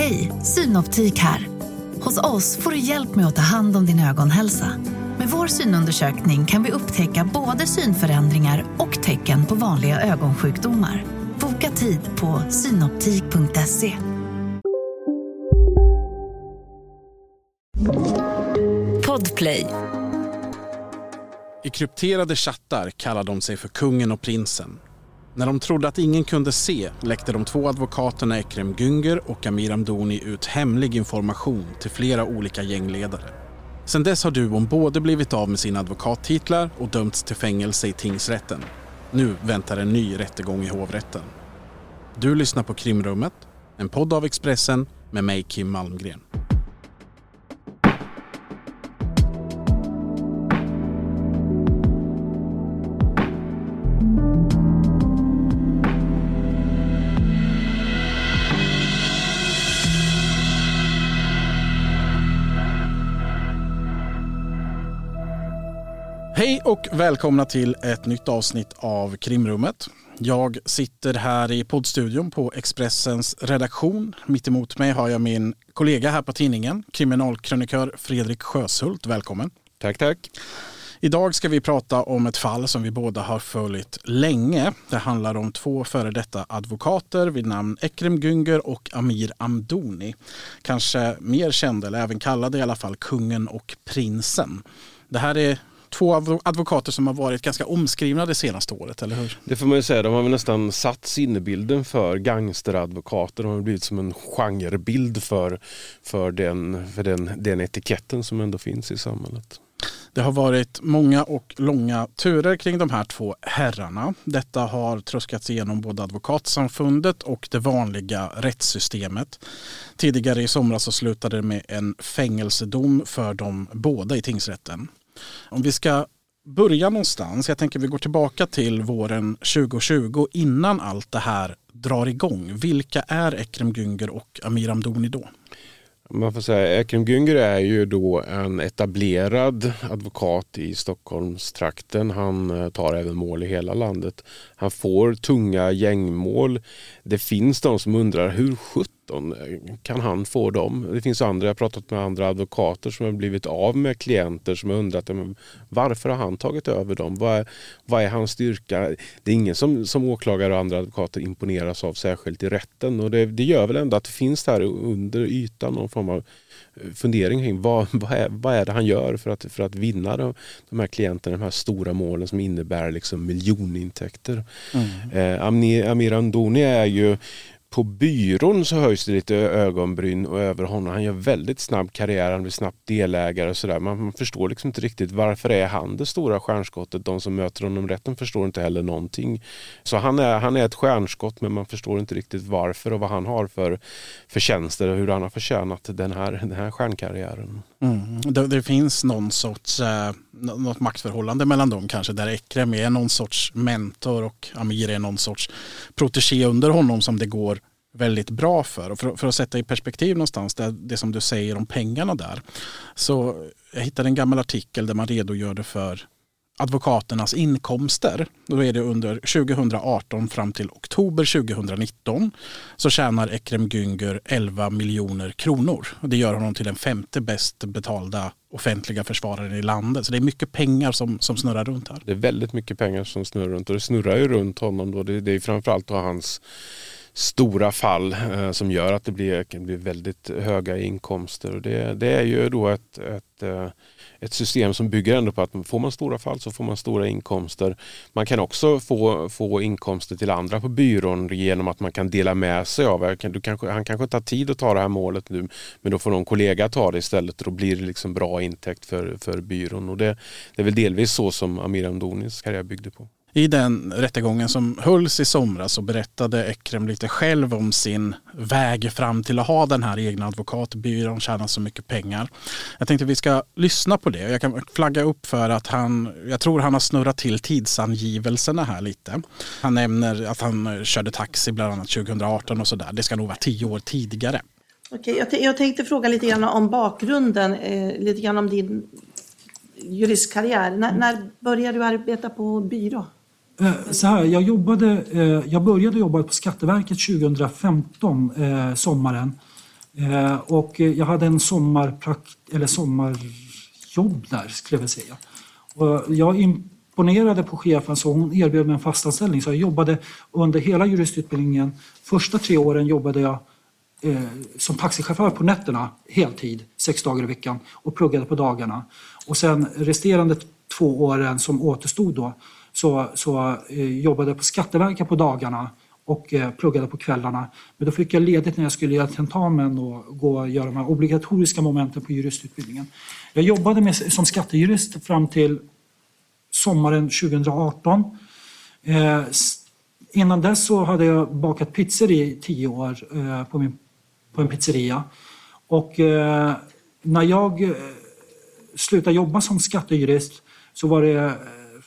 Hej, Synoptik här. Hos oss får du hjälp med att ta hand om din ögonhälsa. Med vår synundersökning kan vi upptäcka både synförändringar och tecken på vanliga ögonsjukdomar. Boka tid på synoptik.se. Podplay. I krypterade chattar kallar de sig för kungen och prinsen. När de trodde att ingen kunde se läckte de två advokaterna Ekrem Günger och Amir Amdoni ut hemlig information till flera olika gängledare. Sedan dess har duon både blivit av med sina advokattitlar och dömts till fängelse i tingsrätten. Nu väntar en ny rättegång i hovrätten. Du lyssnar på Krimrummet, en podd av Expressen med mig Kim Malmgren. Hej och välkomna till ett nytt avsnitt av Krimrummet. Jag sitter här i poddstudion på Expressens redaktion. Mitt emot mig har jag min kollega här på tidningen, kriminalkrönikör Fredrik Sjöshult. Välkommen. Tack, tack. Idag ska vi prata om ett fall som vi båda har följt länge. Det handlar om två före detta advokater vid namn Ekrem Günger och Amir Amdoni. Kanske mer kända, eller även kallade i alla fall, kungen och prinsen. Det här är två advokater som har varit ganska omskrivna det senaste året, eller hur? Det får man ju säga. De har väl nästan satt sinnebilden för gangsteradvokater. De har blivit som en genrebild för, för, den, för den, den etiketten som ändå finns i samhället. Det har varit många och långa turer kring de här två herrarna. Detta har tröskats igenom både advokatsamfundet och det vanliga rättssystemet. Tidigare i somras så slutade det med en fängelsedom för dem båda i tingsrätten. Om vi ska börja någonstans, jag tänker vi går tillbaka till våren 2020 innan allt det här drar igång. Vilka är Ekrem Günger och Amir Amdoni då? Man får säga Ekrem Günger är ju då en etablerad advokat i Stockholmstrakten. Han eh, tar även mål i hela landet. Han får tunga gängmål. Det finns de som undrar hur 17 kan han få dem? Det finns andra, jag har pratat med andra advokater som har blivit av med klienter som har undrat varför har han tagit över dem? Vad är, vad är hans styrka? Det är ingen som, som åklagare och andra advokater imponeras av särskilt i rätten och det, det gör väl ändå att det finns där under ytan någon form av eh, fundering kring vad, vad, är, vad är det han gör för att, för att vinna de, de här klienterna, de här stora målen som innebär liksom miljonintäkter. Mm. Eh, Amir Andoni är ju på byrån så höjs det lite ögonbryn över honom. Han gör väldigt snabb karriär, han blir snabbt delägare och sådär. Man, man, förstår liksom inte riktigt varför är han det stora stjärnskottet? De som möter honom rätten förstår inte heller någonting. Så han är, han är ett stjärnskott men man förstår inte riktigt varför och vad han har för förtjänster och hur han har förtjänat den här, den här stjärnkarriären. Mm. Det, det, finns någon sorts eh, något maktförhållande mellan dem kanske där Ekrem är någon sorts mentor och Amir är någon sorts protegé under honom som det går väldigt bra för. Och för, för att sätta i perspektiv någonstans, det, det som du säger om pengarna där. Så jag hittade en gammal artikel där man redogjorde för advokaternas inkomster. Då är det under 2018 fram till oktober 2019 så tjänar Ekrem Güngör 11 miljoner kronor. Det gör honom till den femte bäst betalda offentliga försvararen i landet. Så det är mycket pengar som, som snurrar runt här. Det är väldigt mycket pengar som snurrar runt och det snurrar ju runt honom. Då. Det, det är framförallt då hans stora fall eh, som gör att det blir, kan bli väldigt höga inkomster. Och det, det är ju då ett, ett, eh, ett system som bygger ändå på att får man stora fall så får man stora inkomster. Man kan också få, få inkomster till andra på byrån genom att man kan dela med sig av. Du kanske, han kanske inte har tid att ta det här målet nu men då får någon kollega ta det istället och då blir det liksom bra intäkt för, för byrån. Och det, det är väl delvis så som Amir Amdonis karriär byggde på. I den rättegången som hölls i somras så berättade Ekrem lite själv om sin väg fram till att ha den här egna advokatbyrån, tjäna så mycket pengar. Jag tänkte att vi ska lyssna på det. Jag kan flagga upp för att han, jag tror han har snurrat till tidsangivelserna här lite. Han nämner att han körde taxi bland annat 2018 och sådär. Det ska nog vara tio år tidigare. Okej, jag, jag tänkte fråga lite grann om bakgrunden, eh, lite grann om din juristkarriär. N- när började du arbeta på byrå? Eh, så här, jag, jobbade, eh, jag började jobba på Skatteverket 2015, eh, sommaren. Eh, och jag hade en sommarprakt, eller sommarjobb där skulle jag säga. Och jag imponerade på chefen så hon erbjöd mig en fastanställning. Så jag jobbade under hela juristutbildningen. Första tre åren jobbade jag eh, som taxichaufför på nätterna, heltid, sex dagar i veckan och pluggade på dagarna. Och sen resterande två åren som återstod då så, så eh, jobbade jag på Skatteverket på dagarna och eh, pluggade på kvällarna. Men då fick jag ledigt när jag skulle göra tentamen och gå och göra de här obligatoriska momenten på juristutbildningen. Jag jobbade med, som skattejurist fram till sommaren 2018. Eh, innan dess så hade jag bakat pizzor i tio år eh, på, min, på en pizzeria. Och eh, när jag eh, slutade jobba som skattejurist så var det eh,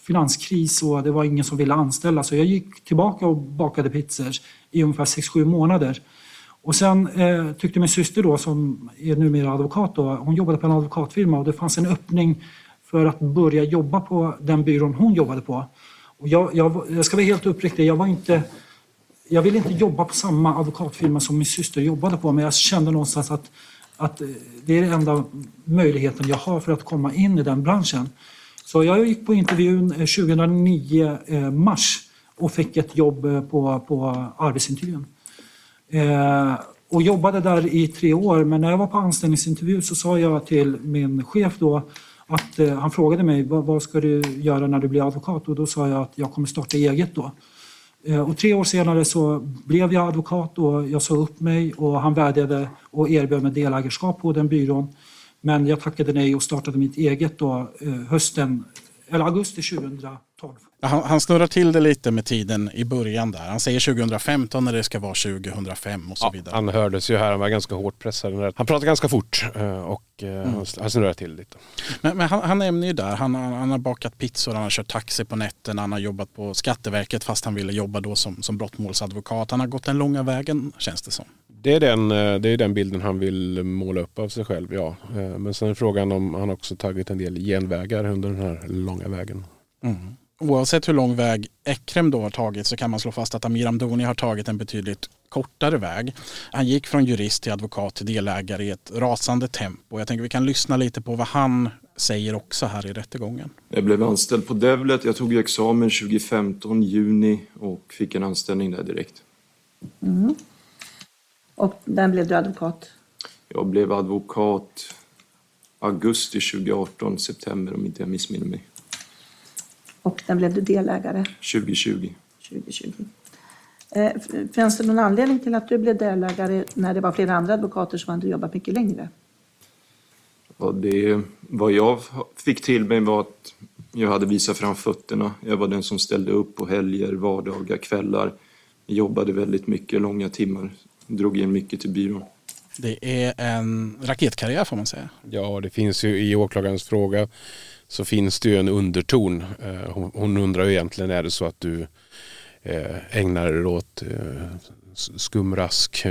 finanskris och det var ingen som ville anställa. Så jag gick tillbaka och bakade pizzor i ungefär 6-7 månader. Och sen eh, tyckte min syster då, som är numera advokat, då, hon jobbade på en advokatfirma och det fanns en öppning för att börja jobba på den byrån hon jobbade på. Och jag, jag, jag ska vara helt uppriktig, jag var inte jag ville inte jobba på samma advokatfirma som min syster jobbade på men jag kände någonstans att, att eh, det är den enda möjligheten jag har för att komma in i den branschen. Så jag gick på intervjun eh, 2009 eh, mars och fick ett jobb eh, på, på arbetsintervjun. Eh, och jobbade där i tre år men när jag var på anställningsintervju så sa jag till min chef då att eh, han frågade mig vad, vad, ska du göra när du blir advokat och då sa jag att jag kommer starta eget då. Eh, och tre år senare så blev jag advokat och jag sa upp mig och han vädjade och erbjöd mig delägarskap på den byrån. Men jag tackade nej och startade mitt eget då, eh, hösten, eller augusti 2012. Han, han snurrar till det lite med tiden i början där. Han säger 2015 när det ska vara 2005 och så ja, vidare. Han hördes ju här, han var ganska hårt pressad. Han pratade ganska fort eh, och mm. han snurrar till lite. Men, men han, han nämner ju där, han, han, har bakat pizzor, han har kört taxi på nätterna, han har jobbat på Skatteverket fast han ville jobba då som, som brottmålsadvokat. Han har gått den långa vägen känns det som. Det är, den, eh, det är den bilden han vill måla upp av sig själv, ja. Men sen är frågan om han också tagit en del genvägar under den här långa vägen. Mm oavsett hur lång väg Ekrem då har tagit så kan man slå fast att Amir Amdoni har tagit en betydligt kortare väg. Han gick från jurist till advokat till delägare i ett rasande tempo. Jag tänker vi kan lyssna lite på vad han säger också här i rättegången. Jag blev anställd på Devlet. Jag tog examen 2015, juni och fick en anställning där direkt. Mm. Och när blev du advokat? Jag blev advokat augusti 2018, september om inte jag missminner mig. Och när blev du delägare? 2020. 2020. Eh, finns det någon anledning till att du blev delägare när det var flera andra advokater som hade jobbat mycket längre? Ja, det, vad jag fick till mig var att jag hade visat fram fötterna. Jag var den som ställde upp på helger, vardagar, kvällar. Jag jobbade väldigt mycket, långa timmar. Drog in mycket till byrån. Det är en raketkarriär får man säga. Ja, det finns ju i åklagarens fråga så finns det ju en underton. Eh, hon undrar ju egentligen är det så att du eh, ägnar dig åt eh, skumrask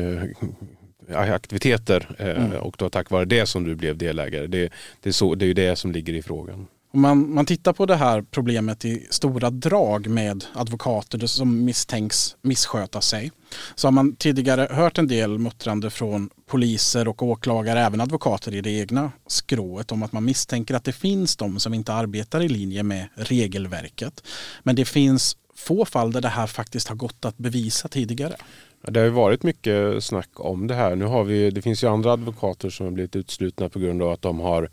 aktiviteter mm. och då tack vare det som du blev delägare. Det, det, är, så, det är ju det som ligger i frågan. Om man, man tittar på det här problemet i stora drag med advokater som misstänks missköta sig så har man tidigare hört en del muttrande från poliser och åklagare, även advokater i det egna skrået om att man misstänker att det finns de som inte arbetar i linje med regelverket. Men det finns få fall där det här faktiskt har gått att bevisa tidigare. Det har ju varit mycket snack om det här. Nu har vi, det finns ju andra advokater som har blivit utslutna på grund av att de har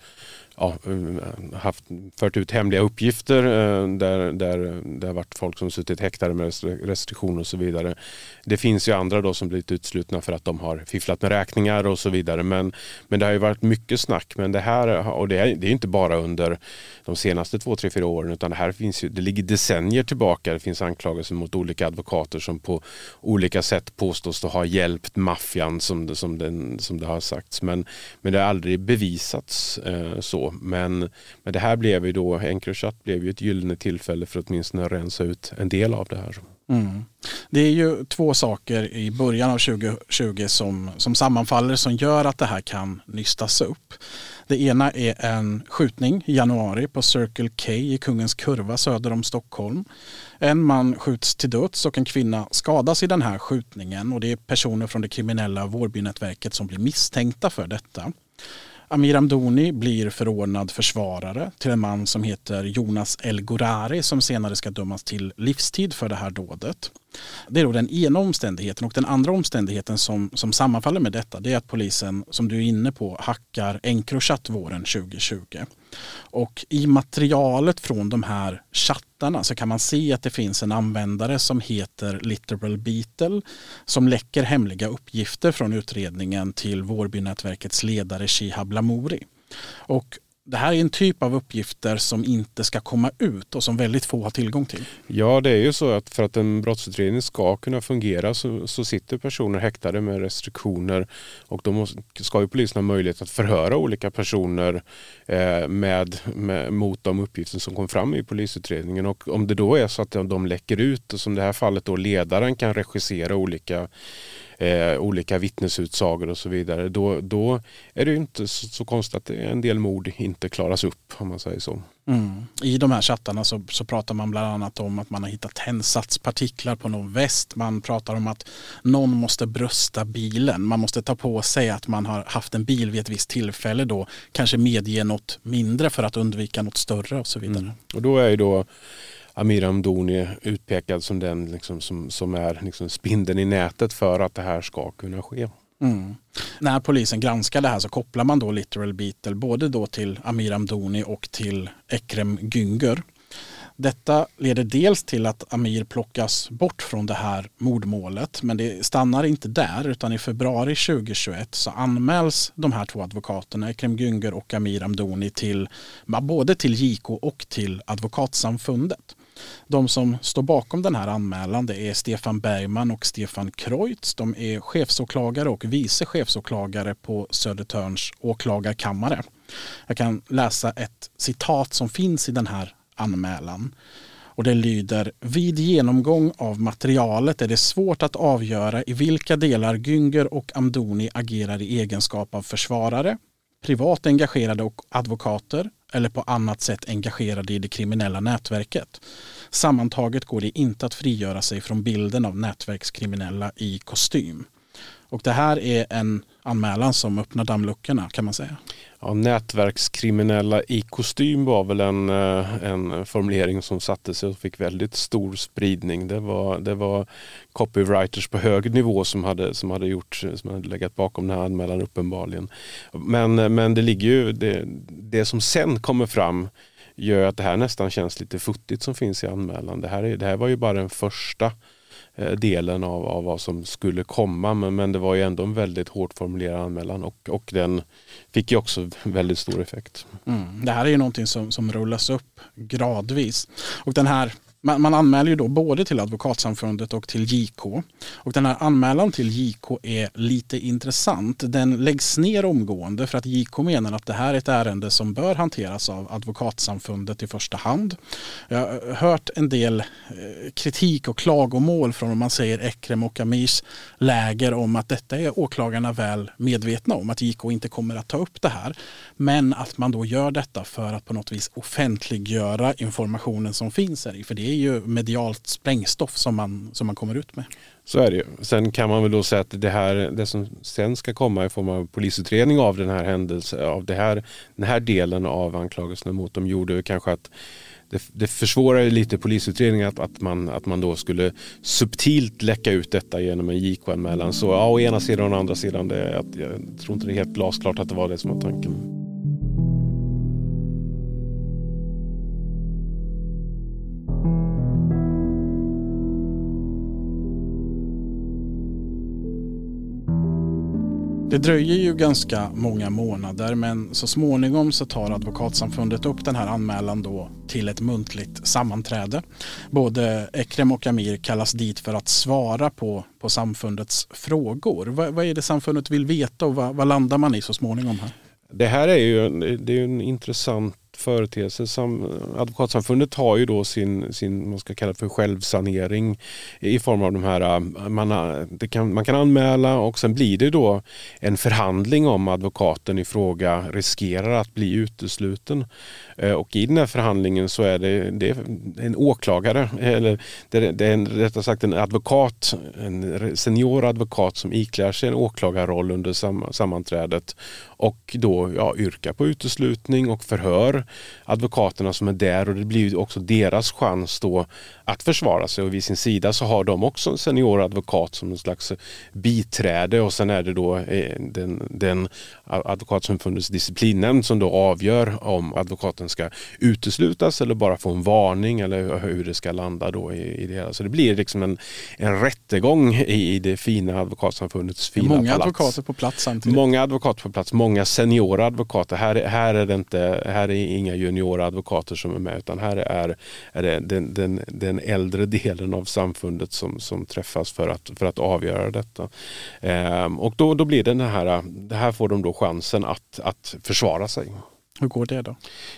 ja, eh, haft, fört ut hemliga uppgifter eh, där, där det har varit folk som suttit häktade med restriktioner och så vidare. Det finns ju andra då som blivit utslutna för att de har fifflat med räkningar och så vidare. Men, men det har ju varit mycket snack. Men det här, och det är, det är inte bara under de senaste två, tre, fyra åren utan det här finns ju, det ligger decennier tillbaka. Det finns anklagelser mot olika advokater som på olika sätt påstås ha hjälpt maffian som, som, den, som det har sagts. Men, men det har aldrig bevisats eh, så. Men, men det här blev ju då, Encrochat blev ju ett gyllene tillfälle för att åtminstone rensa ut en del av det här. Mm. Det är ju två saker i början av 2020 som, som sammanfaller som gör att det här kan nystas upp. Det ena är en skjutning i januari på Circle K i Kungens Kurva söder om Stockholm. En man skjuts till döds och en kvinna skadas i den här skjutningen och det är personer från det kriminella Vårbynätverket som blir misstänkta för detta. Amir Amdoni blir förordnad försvarare till en man som heter Jonas El Gorari som senare ska dömas till livstid för det här dådet. Det är då den ena omständigheten och den andra omständigheten som, som sammanfaller med detta det är att polisen, som du är inne på, hackar Encrochat våren 2020. Och i materialet från de här chattarna så kan man se att det finns en användare som heter Literal Beetle som läcker hemliga uppgifter från utredningen till Vårbynätverkets ledare Shihab Lamouri. Och det här är en typ av uppgifter som inte ska komma ut och som väldigt få har tillgång till. Ja, det är ju så att för att en brottsutredning ska kunna fungera så, så sitter personer häktade med restriktioner och då måste, ska ju polisen ha möjlighet att förhöra olika personer eh, med, med, mot de uppgifter som kom fram i polisutredningen. Och om det då är så att de, läcker ut och som i det här fallet då ledaren kan regissera olika eh, olika vittnesutsagor och så vidare. Då, då är det inte så, så konstigt att en del mord inte klaras upp om man säger så. Mm. I de här chattarna så, så, pratar man bland annat om att man har hittat tändsatspartiklar på någon väst. Man pratar om att någon måste brösta bilen. Man måste ta på sig att man har haft en bil vid ett visst tillfälle då. Kanske medge något mindre för att undvika något större och så vidare. Mm. Och då är ju då Amir Amdouni utpekad som den liksom, som, som är liksom spindeln i nätet för att det här ska kunna ske. Mm. När polisen granskar det här så kopplar man då Literal Beetle både då till Amir Amdouni och till Ekrem Güngör. Detta leder dels till att Amir plockas bort från det här mordmålet men det stannar inte där utan i februari 2021 så anmäls de här två advokaterna, Ekrem Güngör och Amir Amdouni till både till JK och till Advokatsamfundet. De som står bakom den här anmälan det är Stefan Bergman och Stefan Kreutz. De är chefsåklagare och vice chefsåklagare på Södertörns åklagarkammare. Jag kan läsa ett citat som finns i den här anmälan. Och det lyder Vid genomgång av materialet är det svårt att avgöra i vilka delar Günger och Amdoni agerar i egenskap av försvarare, privat engagerade och advokater eller på annat sätt engagerade i det kriminella nätverket. Sammantaget går det inte att frigöra sig från bilden av nätverkskriminella i kostym. Och det här är en anmälan som öppnar dammluckorna kan man säga. Ja, nätverkskriminella i kostym var väl en, eh, en formulering som satte sig och fick väldigt stor spridning. Det var, det var copywriters på hög nivå som hade, som hade, gjort, som hade legat bakom den här anmälan uppenbarligen. Men, eh, men det ligger ju, det, det som sen kommer fram gör att det här nästan känns lite futtigt som finns i anmälan. Det här, är, det här var ju bara den första Eh, delen av, av vad som skulle komma. Men, men det var ju ändå en väldigt hårt formulerad anmälan och, och den fick ju också väldigt stor effekt. Mm. Det här är ju någonting som, som rullas upp gradvis. Och den här man, man anmäler ju då både till Advokatsamfundet och till JK. Och den här anmälan till JK är lite intressant. Den läggs ner omgående för att JK menar att det här är ett ärende som bör hanteras av Advokatsamfundet i första hand. Jag har hört en del eh, kritik och klagomål från, om man säger Ekrem och Amirs läger om att detta är åklagarna väl medvetna om, att JK inte kommer att ta upp det här. Men att man då gör detta för att på något vis offentliggöra informationen som finns här i. För det är ju medialt sprängstoff som man, som man kommer ut med. Så är det ju. Sen kan man väl då säga att det, här, det som sen ska komma i form av polisutredning av den här händelsen, av det här, den här delen av anklagelserna mot dem gjorde kanske att det, det försvårar lite polisutredningen att, att, man, att man då skulle subtilt läcka ut detta genom en JK-anmälan. Så ja, å ena sidan och å andra sidan, det, jag, jag tror inte det är helt glasklart att det var det som var tanken. Det dröjer ju ganska många månader men så småningom så tar Advokatsamfundet upp den här anmälan då till ett muntligt sammanträde. Både Ekrem och Amir kallas dit för att svara på, på samfundets frågor. Vad, vad är det samfundet vill veta och vad, vad landar man i så småningom? här? Det här är ju det är en intressant företeelse. Sam, advokatsamfundet har ju då sin, sin man ska kalla för självsanering i form av de här, äh, man, kan, man kan anmäla och sen blir det då en förhandling om advokaten i fråga riskerar att bli utesluten. Äh, och i den här förhandlingen så är det, det är en åklagare, eller det är en, rättare sagt en advokat, en senior advokat som iklär sig en åklagarroll under sammanträdet och då ja, yrka på uteslutning och förhör advokaterna som är där. Och det blir också deras chans då att försvara sig. Och vid sin sida så har de också en senior advokat som en slags biträde. Och sen är det då eh, den, den advokatsamfundets disciplinnämnd som då avgör om advokaten ska uteslutas eller bara få en varning eller hur det ska landa då i, i det hela. Så det blir liksom en, en rättegång i, i det fina advokatsamfundets fina Många palats. advokater på plats samtidigt. Många advokater på plats, många seniora advokater. Här, här, är det inte, här är inga juniora advokater som är med utan här är, är det den, den, den äldre delen av samfundet som, som träffas för att, för att avgöra detta. Ehm, och då, då blir det den här, det här får de då chansen att, att försvara sig. Hur går det då?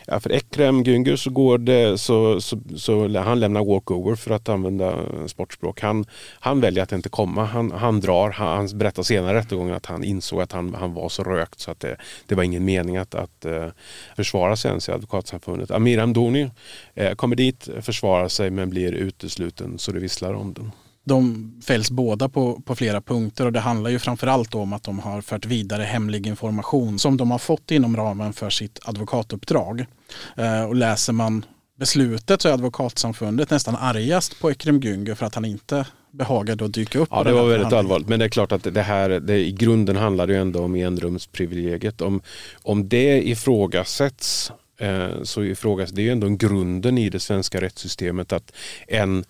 Ja, för Ekrem Güngör så går det så, så, så, han lämnar walkover för att använda sportspråk. Han, han väljer att inte komma. Han, han drar. Han, han berättar senare i rättegången att han insåg att han, han var så rökt så att det, det var ingen mening att, att uh, försvara sig ens i Advokatsamfundet. Amir Amdoni uh, kommer dit, försvarar sig men blir utesluten så det visslar om den. De fälls båda på, på flera punkter och det handlar ju framförallt om att de har fört vidare hemlig information som de har fått inom ramen för sitt advokatuppdrag. Eh, och läser man beslutet så är advokatsamfundet nästan argast på Ekrem Güngör för att han inte behagade att dyka upp. Ja, det var väldigt allvarligt. Men det är klart att det här, det, i grunden handlar det ju ändå om enrumsprivilegiet. Om, om det ifrågasätts eh, så ifrågasätts det är ju ändå grunden i det svenska rättssystemet att en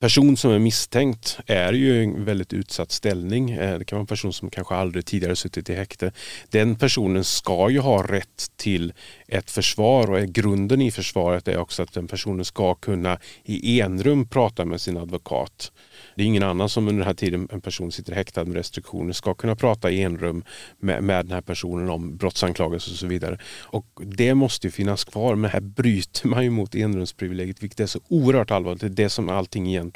person som är misstänkt är ju en väldigt utsatt ställning. Eh, det kan vara en person som kanske aldrig tidigare suttit i häkte. Den personen ska ju ha rätt till ett försvar och grunden i försvaret är också att den personen ska kunna i enrum prata med sin advokat. Det är ingen annan som under den här tiden en person sitter häktad med restriktioner ska kunna prata i enrum med, med den här personen om brottsanklagelser och så vidare. Och det måste ju finnas kvar men här bryter man ju mot enrumsprivilegiet vilket är så oerhört allvarligt. Det är det som allting egentligen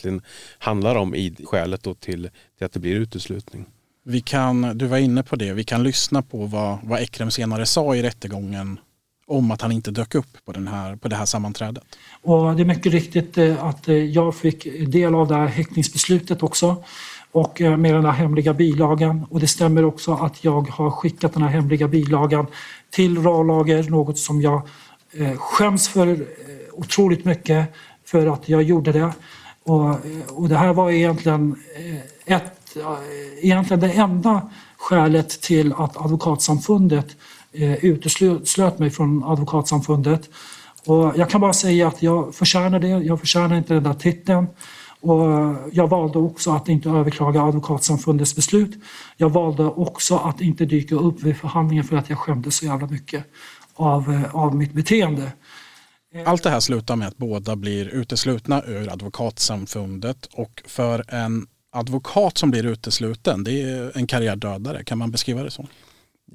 handlar om i skälet då till, till att det blir uteslutning. Vi kan, du var inne på det, vi kan lyssna på vad, vad Ekrem senare sa i rättegången om att han inte dök upp på, den här, på det här sammanträdet. Och det är mycket riktigt eh, att eh, jag fick del av det här häktningsbeslutet också och eh, med den här hemliga bilagan. Och det stämmer också att jag har skickat den här hemliga bilagan till RA-lager, något som jag skäms för otroligt mycket för att jag gjorde det. Och, och det här var egentligen, eh, ett, eh, egentligen det enda skälet till att Advokatsamfundet eh, uteslöt mig från Advokatsamfundet. Och jag kan bara säga att jag förtjänar det. Jag förtjänar inte den där titeln. Och jag valde också att inte överklaga Advokatsamfundets beslut. Jag valde också att inte dyka upp vid förhandlingen för att jag skämdes så jävla mycket av, eh, av mitt beteende. Eh. Allt det här slutar med att båda blir uteslutna ur Advokatsamfundet och för en advokat som blir utesluten, det är en karriärdödare. Kan man beskriva det så?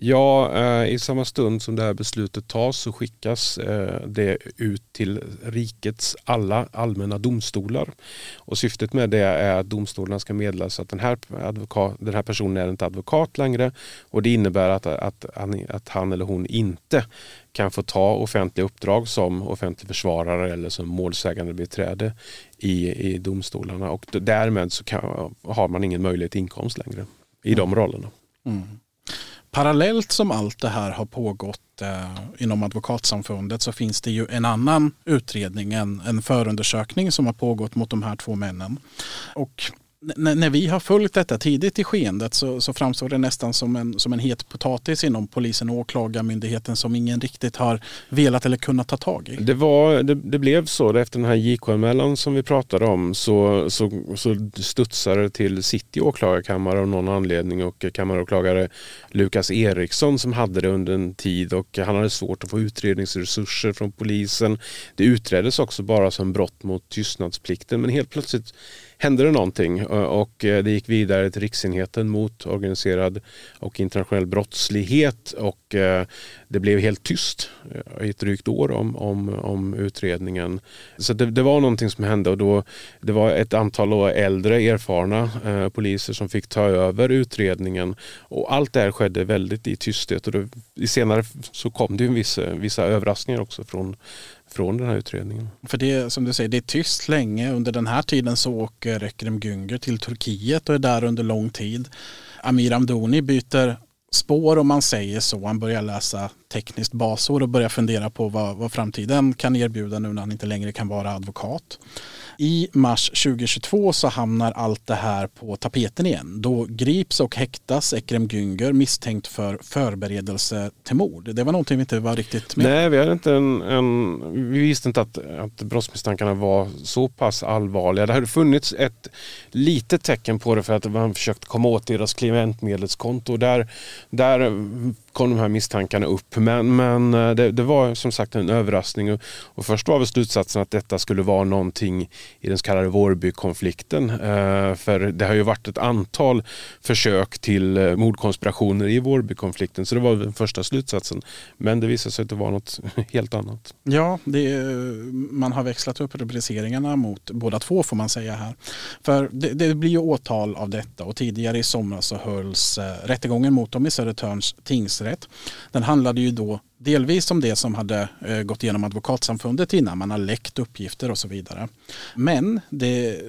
Ja, eh, i samma stund som det här beslutet tas så skickas eh, det ut till rikets alla allmänna domstolar. Och syftet med det är att domstolarna ska meddela att den här, advokat, den här personen är inte advokat längre och det innebär att, att, att han eller hon inte kan få ta offentliga uppdrag som offentlig försvarare eller som målsägande beträde i, i domstolarna och därmed så kan, har man ingen möjlighet till inkomst längre i de rollerna. Mm. Parallellt som allt det här har pågått eh, inom advokatsamfundet så finns det ju en annan utredning, en, en förundersökning som har pågått mot de här två männen. Och när vi har följt detta tidigt i skeendet så, så framstår det nästan som en, som en het potatis inom polisen och åklagarmyndigheten som ingen riktigt har velat eller kunnat ta tag i. Det, var, det, det blev så. Efter den här JK-anmälan som vi pratade om så, så, så studsade det till City åklagarkammare av någon anledning och kammaråklagare Lukas Eriksson som hade det under en tid och han hade svårt att få utredningsresurser från polisen. Det utreddes också bara som brott mot tystnadsplikten men helt plötsligt hände det någonting och eh, det gick vidare till Riksenheten mot organiserad och internationell brottslighet och eh, det blev helt tyst eh, i ett drygt år om, om, om utredningen. Så det, det, var någonting som hände och då, det var ett antal äldre erfarna eh, poliser som fick ta över utredningen och allt det här skedde väldigt i tysthet och då, senare så kom det ju vissa, vissa överraskningar också från från den här utredningen. För det som du säger, det är tyst länge. Under den här tiden så åker Ekrem Günger till Turkiet och är där under lång tid. Amir Amdoni byter spår om man säger så. Han börjar läsa tekniskt basår och börjar fundera på vad, vad framtiden kan erbjuda nu när han inte längre kan vara advokat. I mars 2022 så hamnar allt det här på tapeten igen. Då grips och häktas Ekrem Günger misstänkt för förberedelse till mord. Det var någonting vi inte var riktigt med Nej, vi, hade inte en, en, vi visste inte att, att brottsmisstankarna var så pass allvarliga. Det hade funnits ett litet tecken på det för att man försökt komma åt deras klientmedelskonto. Där, där kom de här misstankarna upp. Men, men eh, det, det, var som sagt en överraskning. Och, och först var väl slutsatsen att detta skulle vara någonting i den så kallade Vårbykonflikten. Eh, för det har ju varit ett antal försök till eh, mordkonspirationer i Vårbykonflikten. Så det var den första slutsatsen. Men det visade sig att det var något helt annat. Ja, det, eh, man har växlat upp rubriceringarna mot båda två får man säga här. För det, det blir ju åtal av detta och tidigare i somras så hölls eh, rättegången mot dem i Södertörns tingsrätt rätt. Den handlade ju då delvis om det som hade eh, gått igenom advokatsamfundet innan man har läckt uppgifter och så vidare. Men det,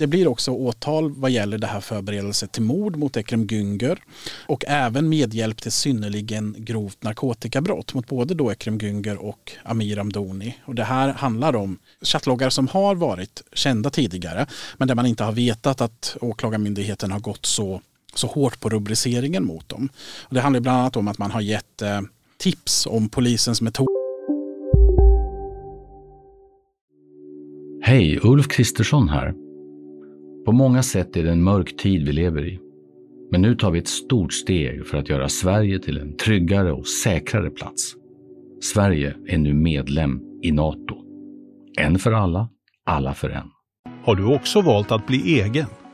det blir också åtal vad gäller det här förberedelse till mord mot Ekrem Güngör och även medhjälp till synnerligen grovt narkotikabrott mot både då Ekrem Güngör och Amir Amdoni. Och det här handlar om chattloggar som har varit kända tidigare men där man inte har vetat att åklagarmyndigheten har gått så så hårt på rubriceringen mot dem. Och det handlar bland annat om att man har gett eh, tips om polisens metod. Hej, Ulf Kristersson här. På många sätt är det en mörk tid vi lever i. Men nu tar vi ett stort steg för att göra Sverige till en tryggare och säkrare plats. Sverige är nu medlem i Nato. En för alla, alla för en. Har du också valt att bli egen?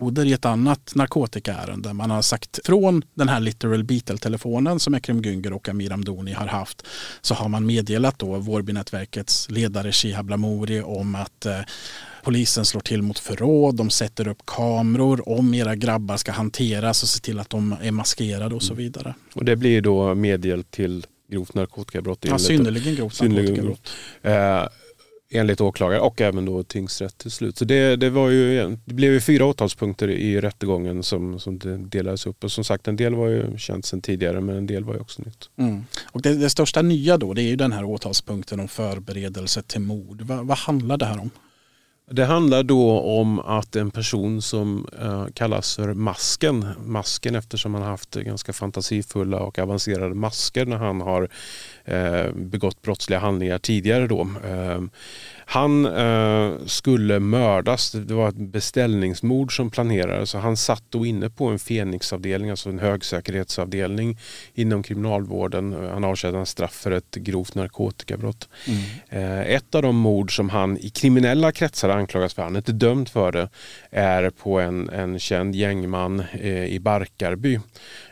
Oder i ett annat narkotikaärende. Man har sagt från den här Literal Beatle-telefonen som Ekrem Günger och Amir Amdoni har haft så har man meddelat då Vårbynätverkets ledare Shihab Lamouri om att eh, polisen slår till mot förråd, de sätter upp kameror om era grabbar ska hanteras och se till att de är maskerade och så mm. vidare. Och det blir då meddelat till grovt narkotikabrott? Ja, synnerligen grovt narkotikabrott. Eh, enligt åklagare och även då tingsrätt till slut. Så det, det, var ju, det blev ju fyra åtalspunkter i rättegången som, som delades upp. Och som sagt en del var ju känt sedan tidigare men en del var ju också nytt. Mm. Och det, det, största nya då det är ju den här åtalspunkten om förberedelse till mord. Va, vad handlar det här om? Det handlar då om att en person som eh, kallas för Masken, Masken eftersom han har haft ganska fantasifulla och avancerade masker när han har begått brottsliga handlingar tidigare. Då. Eh, han eh, skulle mördas. Det var ett beställningsmord som planerades. Han satt då inne på en Fenixavdelning, alltså en högsäkerhetsavdelning inom kriminalvården. Han avtjänade straff för ett grovt narkotikabrott. Mm. Eh, ett av de mord som han i kriminella kretsar anklagas för, han är inte dömd för det, är på en, en känd gängman eh, i Barkarby.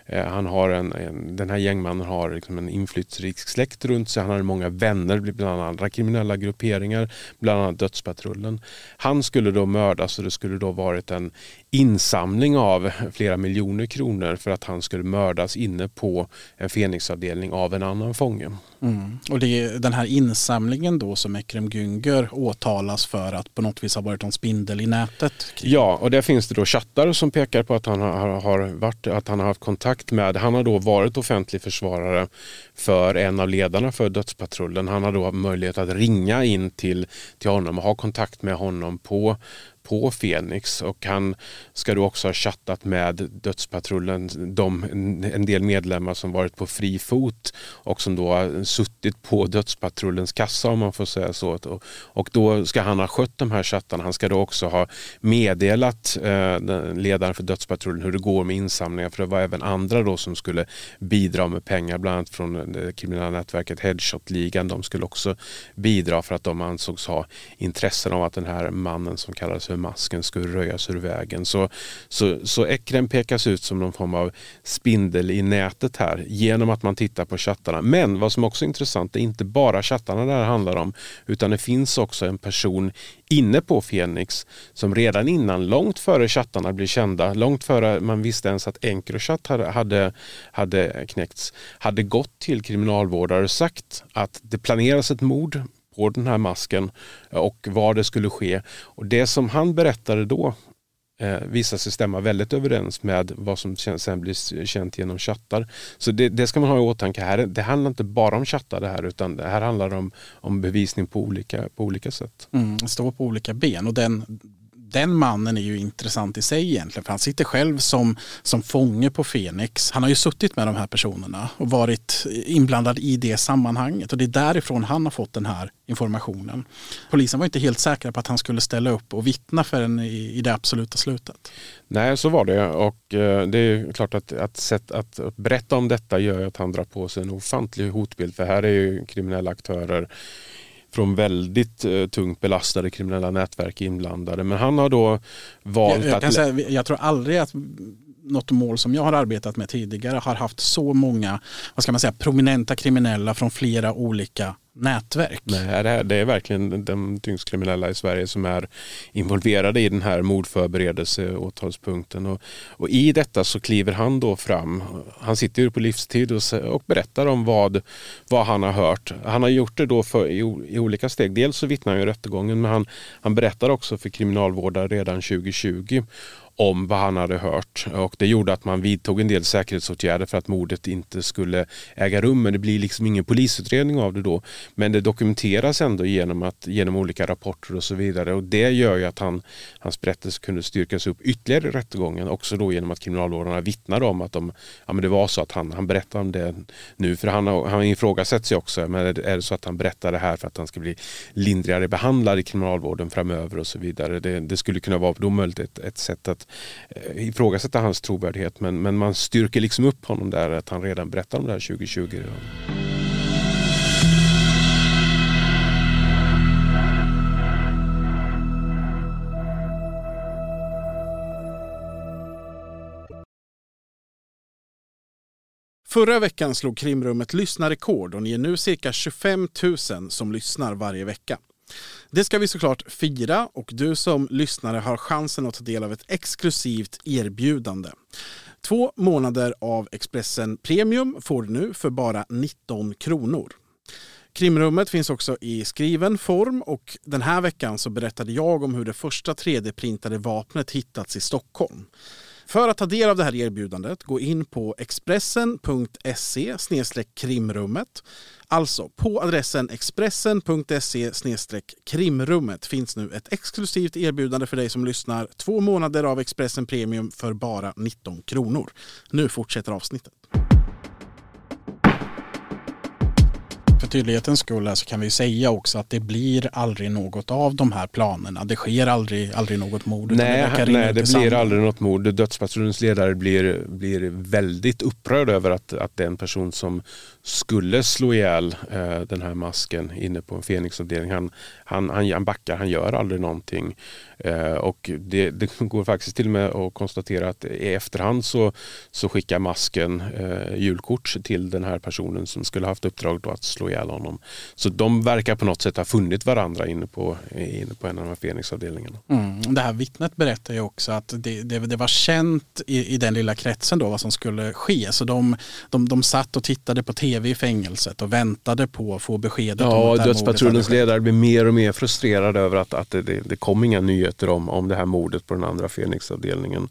Eh, han har en, en, den här gängmannen har liksom en inflytelserik släkt runt sig. Han har många vänner bland andra kriminella grupperingar, bland annat Dödspatrullen. Han skulle då mördas och det skulle då varit en insamling av flera miljoner kronor för att han skulle mördas inne på en Fenixavdelning av en annan fånge. Mm. Och det är den här insamlingen då som Ekrem Günger åtalas för att på något vis ha varit en spindel i nätet? Ja, och där finns det då chattar som pekar på att han har, har varit, att han har haft kontakt med, han har då varit offentlig försvarare för en av ledarna för Dödspatrullen. Han har då möjlighet att ringa in till, till honom och ha kontakt med honom på på Fenix och han ska då också ha chattat med Dödspatrullen, de, en del medlemmar som varit på fri fot och som då har suttit på Dödspatrullens kassa om man får säga så. Och då ska han ha skött de här chattarna. Han ska då också ha meddelat eh, ledaren för Dödspatrullen hur det går med insamlingar för det var även andra då som skulle bidra med pengar, bland annat från det kriminella nätverket Headshot-ligan. De skulle också bidra för att de ansågs ha intressen av att den här mannen som kallades för Masken skulle röjas ur vägen. Så, så, så Ekrem pekas ut som någon form av spindel i nätet här genom att man tittar på chattarna. Men vad som också är intressant, det är inte bara chattarna det här handlar om utan det finns också en person inne på Fenix som redan innan, långt före chattarna blev kända, långt före man visste ens att Encrochat hade, hade, hade knäckts, hade gått till kriminalvårdare och sagt att det planeras ett mord på den här masken eh, och var det skulle ske. Och Det som han berättade då eh, visar sig stämma väldigt överens med vad som sen blir känt genom chattar. Så det, det, ska man ha i åtanke. Här, det handlar inte bara om chattar det här utan det här handlar om, om bevisning på olika, på olika sätt. Mm, står på olika ben och den, den mannen är ju intressant i sig egentligen. För han sitter själv som, som fånge på Fenix. Han har ju suttit med de här personerna och varit inblandad i det sammanhanget. Och det är därifrån han har fått den här informationen. Polisen var inte helt säkra på att han skulle ställa upp och vittna förrän i, i det absoluta slutet. Nej, så var det. Och eh, det är klart att, att, sätt, att berätta om detta gör att han drar på sig en ofantlig hotbild. För här är ju kriminella aktörer från väldigt uh, tungt belastade kriminella nätverk inblandade. Men han har då valt jag, jag att... Säga, jag tror aldrig att något mål som jag har arbetat med tidigare har haft så många vad ska man säga, prominenta kriminella från flera olika nätverk. Nej, det, är, det är verkligen de tyngst kriminella i Sverige som är involverade i den här mordförberedelseåtalspunkten. Och, och i detta så kliver han då fram. Han sitter ju på livstid och, och berättar om vad, vad han har hört. Han har gjort det då för, i, i olika steg. Dels så vittnar han i rättegången men han, han berättar också för kriminalvårdare redan 2020 om vad han hade hört. Och det gjorde att man vidtog en del säkerhetsåtgärder för att mordet inte skulle äga rum. Men det blir liksom ingen polisutredning av det då. Men det dokumenteras ändå genom, att, genom olika rapporter och så vidare. Och det gör ju att han, hans berättelse kunde styrkas upp ytterligare i rättegången. Också då genom att kriminalvårdarna vittnade om att de, ja, men det var så att han, han berättade om det nu. För han, han ifrågasätts ju också. Men är det så att han berättar det här för att han ska bli lindrigare behandlad i kriminalvården framöver och så vidare. Det, det skulle kunna vara då möjligt ett, ett sätt att Eh, ifrågasätta hans trovärdighet. Men, men man styrker liksom upp honom där att han redan berättar om det här 2020. Förra veckan slog Krimrummet lyssnarrekord och ni är nu cirka 25 000 som lyssnar varje vecka. Det ska vi såklart fira och du som lyssnare har chansen att ta del av ett exklusivt erbjudande. Två månader av Expressen Premium får du nu för bara 19 kronor. Krimrummet finns också i skriven form och den här veckan så berättade jag om hur det första 3D-printade vapnet hittats i Stockholm. För att ta del av det här erbjudandet, gå in på expressen.se krimrummet. Alltså på adressen expressen.se krimrummet finns nu ett exklusivt erbjudande för dig som lyssnar. Två månader av Expressen Premium för bara 19 kronor. Nu fortsätter avsnittet. För tydlighetens skull så kan vi säga också att det blir aldrig något av de här planerna. Det sker aldrig, aldrig något mord. Nej, det, nej, det blir aldrig något mord. Dödspatrullens ledare blir, blir väldigt upprörd över att, att den person som skulle slå ihjäl eh, den här masken inne på en Fenixavdelning, han, han, han, han backar, han gör aldrig någonting. Eh, och det, det, går faktiskt till och med att konstatera att i efterhand så, så skickar masken eh, julkort till den här personen som skulle haft uppdrag att slå ihjäl honom. Så de verkar på något sätt ha funnit varandra inne på, inne på en av de här Fenixavdelningarna. Mm. Det här vittnet berättar ju också att det, det, det var känt i, i, den lilla kretsen då vad som skulle ske. Så de, de, de satt och tittade på tv i fängelset och väntade på att få beskedet. Ja, dödspatrullens ledare blir mer och mer frustrerad över att, att det, det, det kom inga nyheter om, om det här mordet på den andra Fenixavdelningen.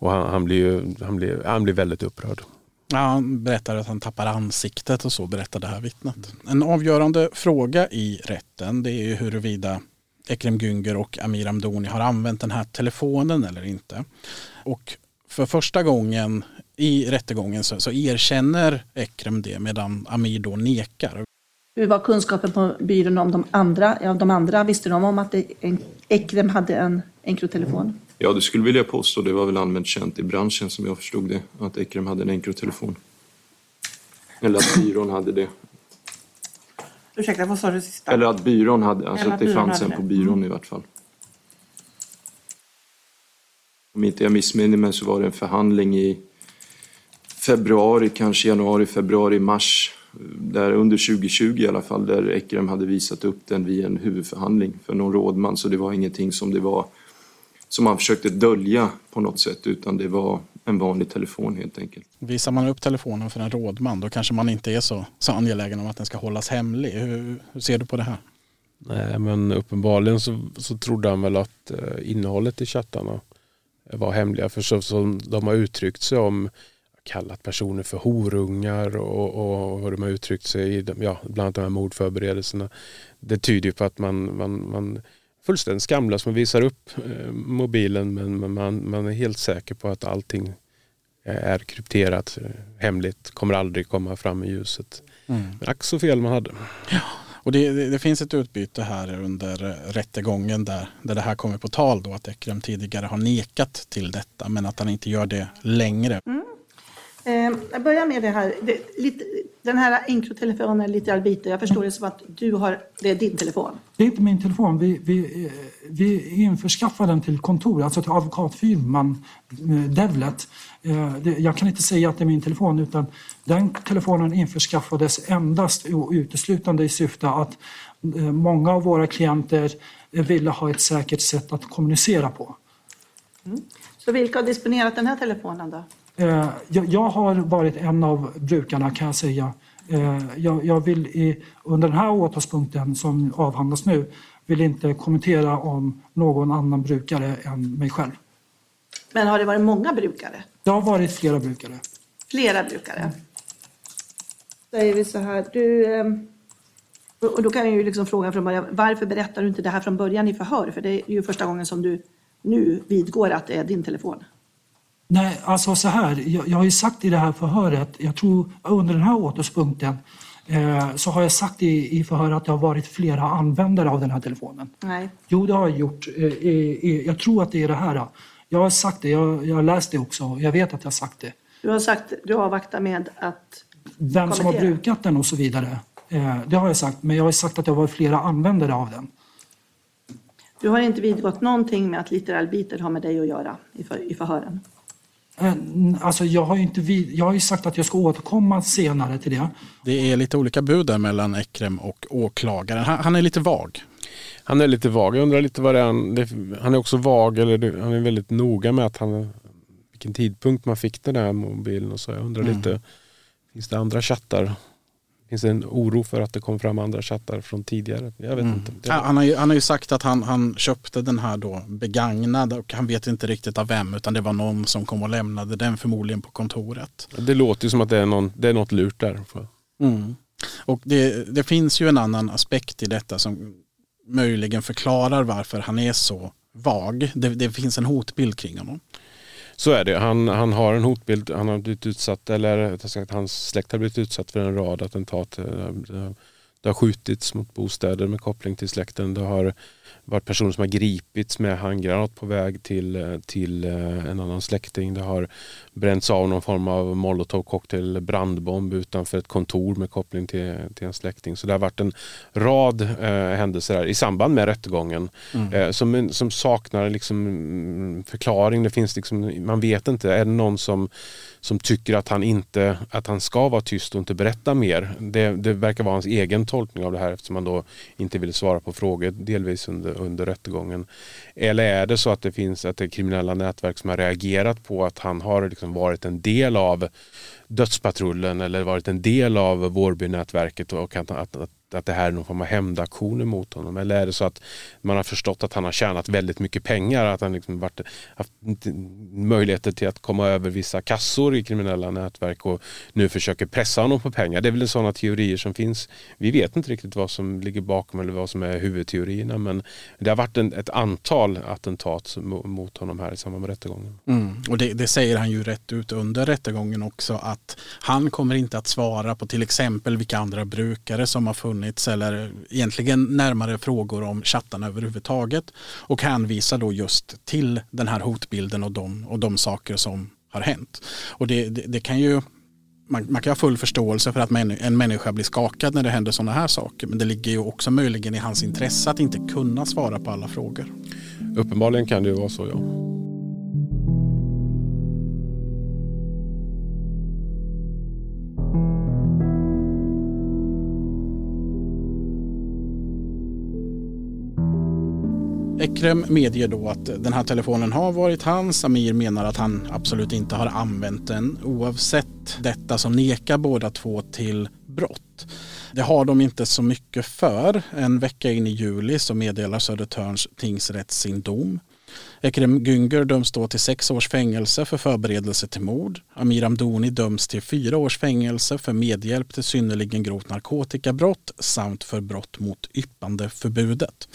Och han, han, blir ju, han, blir, han blir väldigt upprörd. Ja, han berättar att han tappar ansiktet och så berättar det här vittnet. En avgörande fråga i rätten det är ju huruvida Ekrem Günger och Amir Amdoni har använt den här telefonen eller inte. Och för första gången i rättegången så, så erkänner Ekrem det medan Amir då nekar. Hur var kunskapen på byrån om de andra? Ja, de andra visste de om att Ekrem hade en enkrotelefon? Ja, det skulle vilja påstå. Det var väl allmänt känt i branschen som jag förstod det, att Ekrem hade en enkrotelefon. Eller att byrån hade det. Ursäkta, vad sa du sista? Eller att byrån hade, alltså Eller att det fanns en på byrån Mm. i vart fall. Om inte jag missminner mig så var det en förhandling i februari, kanske januari, februari, mars. Där under 2020 i alla fall, där Ekrem hade visat upp den vid en huvudförhandling för någon rådman. Så det var ingenting som det var som man försökte dölja på något sätt utan det var en vanlig telefon helt enkelt. Visar man upp telefonen för en rådman då kanske man inte är så, så angelägen om att den ska hållas hemlig. Hur, hur ser du på det här? Nej, men uppenbarligen så, så trodde han väl att eh, innehållet i chattarna var hemliga. För så som de har uttryckt sig om kallat personer för horungar och, och hur de har uttryckt sig i de- ja, bland annat de här mordförberedelserna. Det tyder ju på att man, man, man fullständigt skamlös. Man visar upp eh, mobilen men, man, man är helt säker på att allting är krypterat, eh, hemligt, kommer aldrig komma fram i ljuset. Mm. Men ack så fel man hade. Och det, det, det finns ett utbyte här under eh, rättegången där, där det här kommer på tal då att Ekrem tidigare har nekat till detta men att han inte gör det längre. Eh, jag börjar med det här. Det, lite, den här enkrotelefonen är lite arbite. Jag förstår det som att du har, det är din telefon. Det är inte min telefon. Vi, vi, eh, vi införskaffade den till kontor, alltså till advokatfirman eh, Devlet. Eh, Jag kan inte säga att det är min telefon utan den telefonen införskaffades endast och uteslutande i syfte att många av våra klienter ville ha ett säkert sätt att kommunicera på. Så vilka har disponerat den här telefonen då? Eh, Jag, har varit en av brukarna kan jag säga. Eh, Jag, vill under den här åtalspunkten som avhandlas nu vill inte kommentera om någon annan brukare än mig själv. Men har det varit många brukare? Det har varit flera brukare. Flera brukare? Säger vi så här, du... ehm, och och då kan jag ju liksom fråga från början, varför berättar du inte det här från början i förhör? För det är ju första gången som du nu vidgår att det är din telefon. Nej, alltså så här. Jag, jag har ju sagt i det här förhöret, jag tror under den här åtalspunkten eh, så har jag sagt i, i förhör att det har varit flera användare av den här telefonen. Nej. Jo, det har jag gjort. Eh, i, i, jag tror att det är det här. Jag har sagt det, jag, jag har läst det också. Jag vet att jag har sagt det. Du har sagt, du avvaktar med att... Vem som har brukat den och så vidare. Eh, det har jag sagt, men jag har sagt att det har varit flera användare av den. Du har inte vidgått någonting med att litteral biter har med dig att göra i, för, i förhören. Alltså jag har ju inte vid, jag har ju sagt att jag ska återkomma senare till det. Det är lite olika bud där mellan Ekrem och åklagaren. Han, han är lite vag. Han är lite vag. Jag undrar lite vad det är han, det, han är också vag, eller han är väldigt noga med att han, vilken tidpunkt man fick den här mobilen och så. Jag undrar Mm. lite, finns det andra chattar? Finns det en oro för att det kom fram andra chattar från tidigare? Jag vet inte. Det- Ja, Han har, ju, han har ju sagt att han, han köpte den här då begagnad och han vet inte riktigt av vem utan det var någon som kom och lämnade den förmodligen på kontoret. Det låter ju som att det är, någon, det är något lurt där. Mm. Och det, det finns ju en annan aspekt i detta som möjligen förklarar varför han är så vag. Det, det finns en hotbild kring honom. Så är det. Han, han har en hotbild. Han har blivit utsatt, eller sagt hans släkt har blivit utsatt för en rad attentat. Eh, det, det har skjutits mot bostäder med koppling till släkten. Det har varit personer som har gripits med handgranat på väg till, eh, till eh, en annan släkting. Det har bränts av någon form av molotovcocktail brandbomb utanför ett kontor med koppling till, till en släkting. Så det har varit en rad eh, händelser här i samband med rättegången eh, som, som saknar liksom, mm, förklaring. Det finns liksom, man vet inte, är det någon som, som tycker att han, inte, att han ska vara tyst och inte berätta mer? Det, det verkar vara hans egen tolkning av det här eftersom han då inte ville svara på frågor delvis under, under rättegången. Eller är det så att det finns att det är kriminella nätverk som har reagerat på att han har liksom varit en del av dödspatrullen eller varit en del av Vårbynätverket och att, att, att att det här är någon form av hämndaktioner mot honom? Eller är det så att man har förstått att han har tjänat väldigt mycket pengar, att han liksom varit, haft möjligheter till att komma över vissa kassor i kriminella nätverk och nu försöker pressa honom på pengar. Det är väl sådana teorier som finns. Vi vet inte riktigt vad som ligger bakom eller vad som är huvudteorierna men det har varit en, ett antal attentat mot honom här i samband med rättegången. Mm. Och det, det, säger han ju rätt ut under rättegången också att han kommer inte att svara på till exempel vilka andra brukare som har funnits eller egentligen närmare frågor om chattarna överhuvudtaget och hänvisar då just till den här hotbilden och de, och de saker som har hänt. Och det, det, det kan ju man, man, kan ha full förståelse för att en människa blir skakad när det händer sådana här saker. Men det ligger ju också möjligen i hans intresse att inte kunna svara på alla frågor. Uppenbarligen kan det ju vara så, ja. Ekrem medger då att den här telefonen har varit hans. Amir menar att han absolut inte har använt den. Oavsett detta så nekar båda två till brott. Det har de inte så mycket för. En vecka in i juli så meddelar Södertörns tingsrätt sin dom. Ekrem Güngör döms då till sex års fängelse för förberedelse till mord. Amir Amdoni döms till fyra års fängelse för medhjälp till synnerligen grovt narkotikabrott samt för brott mot yppandeförbudet.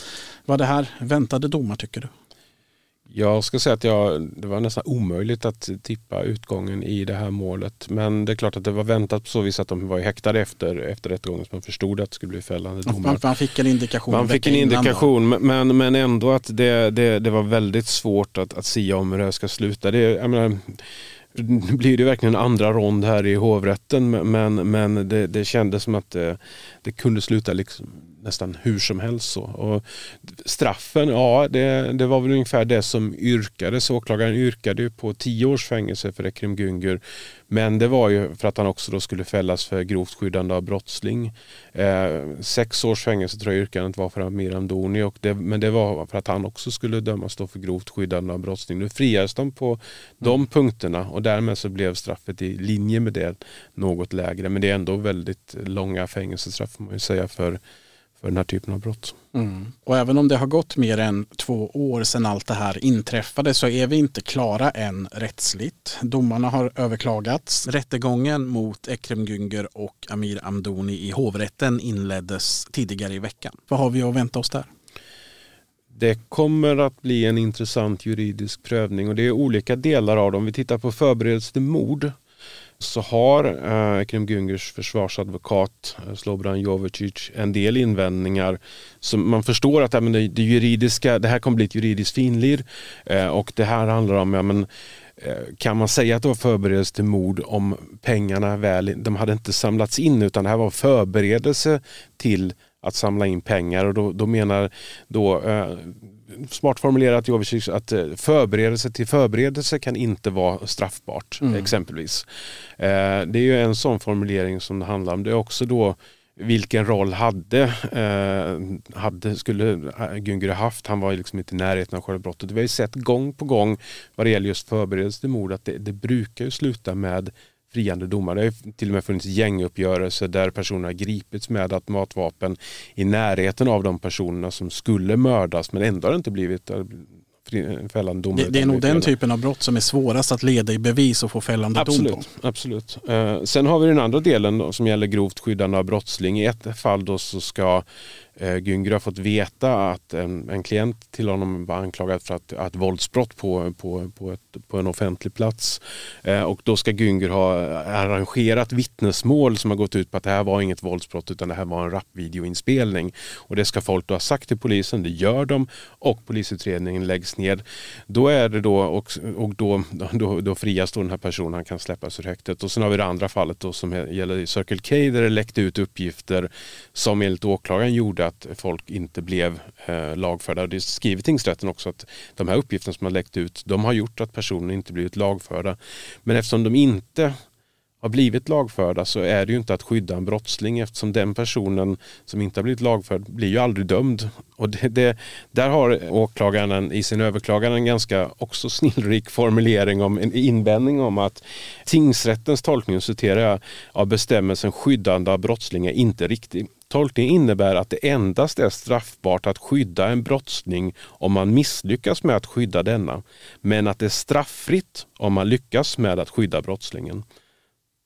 Var det här väntade domar tycker du? Jag ska säga att jag, det var nästan omöjligt att tippa utgången i det här målet. Men det är klart att det var väntat på så vis att de var häktade efter, efter rättegången. Så man förstod att det skulle bli fällande domar. Man, fick en indikation. Man fick en indikation men, men ändå att det, det, det var väldigt svårt att, att sia om hur det här ska sluta. Det, jag menar, nu blir det verkligen en andra rond här i hovrätten men, men det, det kändes som att det, det kunde sluta liksom nästan hur som helst. Så. Och straffen, ja det, det var väl ungefär det som yrkades. Åklagaren yrkade ju på tio års fängelse för Ekrem Günger. Men det var ju för att han också då skulle fällas för grovt skyddande av brottsling. Eh, sex års fängelse tror jag yrkandet var för Amir Amdoni. Och det, men det var för att han också skulle dömas då för grovt skyddande av brottsling. Nu friades de på mm. de punkterna och därmed så blev straffet i linje med det något lägre. Men det är ändå väldigt långa fängelsestraff får man ju säga för för den här typen av brott. Mm. Och även om det har gått mer än två år sedan allt det här inträffade så är vi inte klara än rättsligt. Domarna har överklagats. Rättegången mot Ekrem Günger och Amir Amdoni i hovrätten inleddes tidigare i veckan. Vad har vi att vänta oss där? Det kommer att bli en intressant juridisk prövning och det är olika delar av dem. Vi tittar på förberedelse till mord så har eh, Ekrem Güngers försvarsadvokat eh, Slobodan Jovicic en del invändningar. Så man förstår att ja, men det, det, juridiska, det här kommer bli ett juridiskt finlir eh, och det här handlar om ja, men, eh, kan man säga att det var förberedelse till mord om pengarna väl, de hade inte samlats in utan det här var förberedelse till att samla in pengar och då, då menar då eh, smart formulerat Jovicic att eh, förberedelse till förberedelse kan inte vara straffbart mm. exempelvis. Eh, det är ju en sån formulering som det handlar om. Det är också då vilken roll hade, eh, hade skulle Günger haft? Han var liksom inte i närheten av själva brottet. Vi har ju sett gång på gång vad det gäller just förberedelse till mord att det, det brukar ju sluta med friande domar. Det har till och med funnits gänguppgörelser där personer har gripits med automatvapen i närheten av de personerna som skulle mördas men ändå har det inte blivit eh, fällande dom. Det, det är nog den typen av brott som är svårast att leda i bevis och få fällande absolut, dom på. Absolut. Uh, sen har vi den andra delen då, som gäller grovt skyddande av brottsling. I ett fall då så ska Eh, Günger har fått veta att en, en klient till honom var anklagad för att, att våldsbrott på, på, på, ett, på en offentlig plats. Eh, och då ska Günger ha arrangerat vittnesmål som har gått ut på att det här var inget våldsbrott utan det här var en rapvideoinspelning. Och det ska folk då ha sagt till polisen, det gör de och polisutredningen läggs ner Då är det då och, och då, då, då frias då den här personen, han kan släppas ur häktet. Och sen har vi det andra fallet då som gäller Circle K där det läckte ut uppgifter som enligt åklagaren gjorde gjorde att folk inte blev eh, lagförda. Det skriver tingsrätten också att de här uppgifterna som har läckt ut de har gjort att personer inte blivit lagförda. Men eftersom de inte har blivit lagförda så är det ju inte att skydda en brottsling eftersom den personen som inte har blivit lagförd blir ju aldrig dömd. Och det, det, där har åklagaren i sin överklagan en ganska också snillrik formulering om en invändning om att tingsrättens tolkning, citerar jag, av bestämmelsen skyddande av brottsling är inte riktig. Tolkningen innebär att det endast är straffbart att skydda en brottsling om man misslyckas med att skydda denna, men att det är strafffritt om man lyckas med att skydda brottslingen.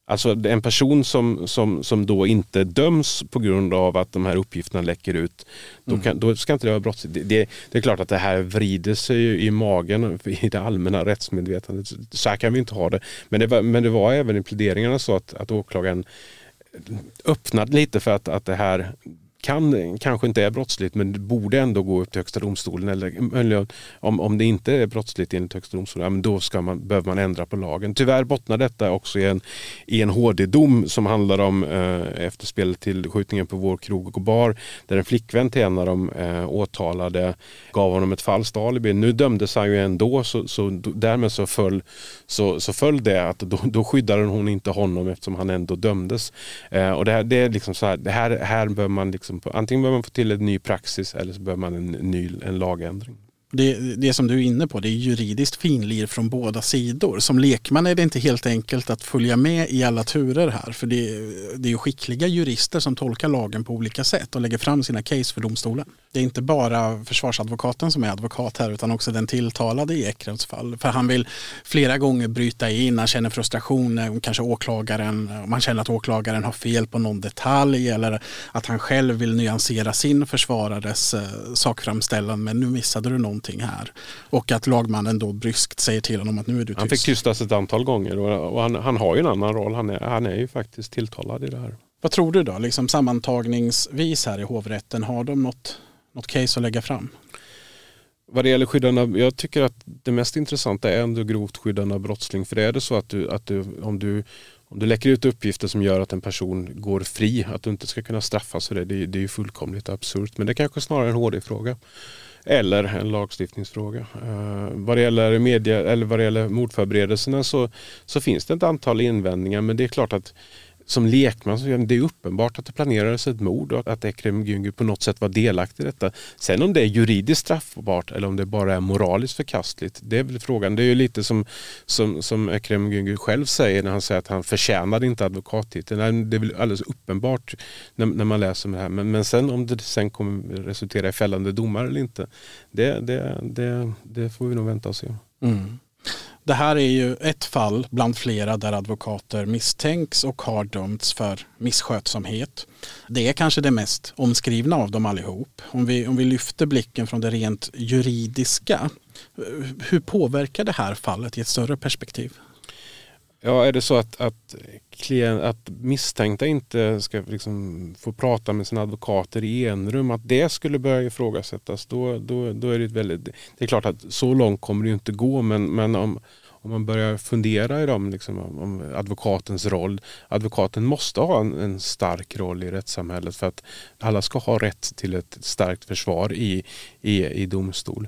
Alltså en person som, som, som då inte döms på grund av att de här uppgifterna läcker ut, då, mm. kan, då ska inte det vara brottsligt. Det, det, det, är klart att det här vrider sig i magen i det allmänna rättsmedvetandet. Så här kan vi inte ha det. Men det var, men det var även i pläderingarna så att, att åklagaren öppnade lite för att, att det här kan, kanske inte är brottsligt men det borde ändå gå upp till Högsta domstolen. Eller, om, om det inte är brottsligt enligt Högsta domstolen, ja, då ska man, behöver man ändra på lagen. Tyvärr bottnar detta också i en, i en HD-dom som handlar om eh, efterspelet till skjutningen på vår krog och bar. Där en flickvän till en av de eh, åtalade gav honom ett falskt alibi. Nu dömdes han ju ändå så, så därmed så föll, så, så föll det att då, då skyddade hon inte honom eftersom han ändå dömdes. Eh, och det, här, det är liksom så här, det här, här behöver man liksom liksom, antingen behöver man få till en ny praxis eller så behöver man en ny en lagändring. Det, det som du är inne på, det är juridiskt finlir från båda sidor. Som lekman är det inte helt enkelt att följa med i alla turer här. För det, det är ju skickliga jurister som tolkar lagen på olika sätt och lägger fram sina case för domstolen. Det är inte bara försvarsadvokaten som är advokat här utan också den tilltalade i Ekrems fall. För han vill flera gånger bryta in, han känner frustration, eh, kanske åklagaren, man känner att åklagaren har fel på någon detalj eller att han själv vill nyansera sin försvarares eh, sakframställan men nu missade du någonting här. Och att lagmannen då bryskt säger till honom att nu är du tyst. Han fick tystas ett antal gånger och, han, han, har ju en annan roll. Han är, han är ju faktiskt tilltalad i det här. Vad tror du då, liksom sammantagningsvis här i hovrätten, har de något något case att lägga fram? Vad det gäller skyddande, jag tycker att det mest intressanta är ändå grovt skyddande av brottsling. För är det så att, du, att du, om, du, om du läcker ut uppgifter som gör att en person går fri, att du inte ska kunna straffas för det, det, det är ju fullkomligt absurt. Men det är kanske snarare är en HD-fråga. Eller en lagstiftningsfråga. Eh, vad, det gäller media, eller vad det gäller mordförberedelserna så, så finns det ett antal invändningar men det är klart att som lekman så är det uppenbart att det planerades ett mord och att Ekrem Güngör på något sätt var delaktig i detta. Sen om det är juridiskt straffbart eller om det bara är moraliskt förkastligt, det är väl frågan. Det är ju lite som, som, som Ekrem Güngör själv säger när han säger att han förtjänade inte advokattiteln. Det är väl alldeles uppenbart när, när man läser det här. Men, men sen om det sen kommer resultera i fällande domar eller inte, det, det, det, det får vi nog vänta och se. Mm. Det här är ju ett fall bland flera där advokater misstänks och har dömts för misskötsamhet. Det är kanske det mest omskrivna av dem allihop. Om vi, om vi lyfter blicken från det rent juridiska, hur påverkar det här fallet i ett större perspektiv? Ja, är det så att, att, klient, att misstänkta inte ska liksom få prata med sina advokater i enrum, att det skulle börja ifrågasättas, då, då, då är det väldigt... Det är klart att så långt kommer det inte gå, men, men om, om man börjar fundera i dem, liksom, om advokatens roll. Advokaten måste ha en, en, stark roll i rättssamhället för att alla ska ha rätt till ett starkt försvar i, i, i domstol.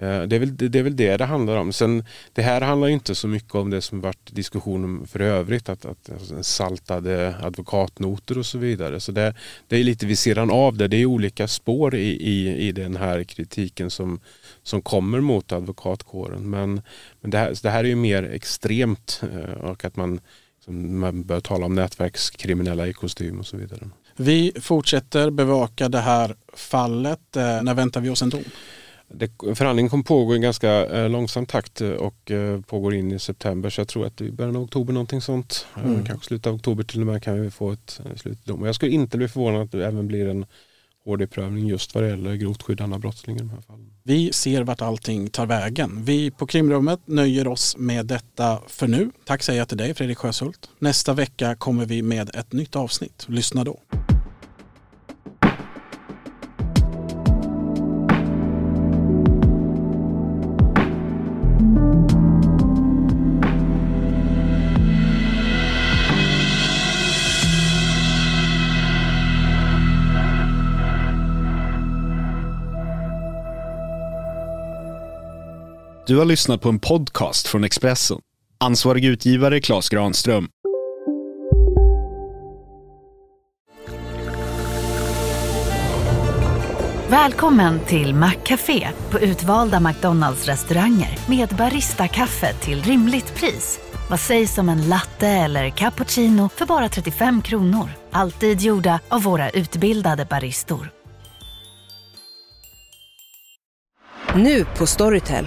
Eh, det är, väl, det är väl det det handlar om. Sen, det här handlar inte så mycket om det som varit diskussion om för övrigt, att, att alltså, saltade advokatnoter och så vidare. Så det, det är lite vid sidan av det. Det är olika spår i, i, i den här kritiken som, som kommer mot advokatkåren. Men, men det, här, det här är ju mer extremt eh, och att man, man bör tala om nätverkskriminella i kostym och så vidare. Vi fortsätter bevaka det här fallet. Eh, när väntar vi oss en dom? Det, förhandlingen kommer pågå i ganska eh, långsam takt och eh, pågår in i september så jag tror att i början av oktober någonting sånt. Eh, mm. kanske slutet av oktober till och med kan vi få ett eh, slutdom. Jag skulle inte bli förvånad att det även blir en HD-prövning just vad det gäller grovt skyddande av brottslingar i de här fallen. Vi ser vart allting tar vägen. Vi på krimrummet nöjer oss med detta för nu. Tack säger jag till dig Fredrik Sjöshult. Nästa vecka kommer vi med ett nytt avsnitt. Lyssna då. Du har lyssnat på en podcast från Expressen. Ansvarig utgivare Klas Granström. Välkommen till Maccafé på utvalda McDonalds restauranger med Baristakaffe till rimligt pris. Vad sägs om en latte eller cappuccino för bara 35 kronor? Alltid gjorda av våra utbildade baristor. Nu på Storytel.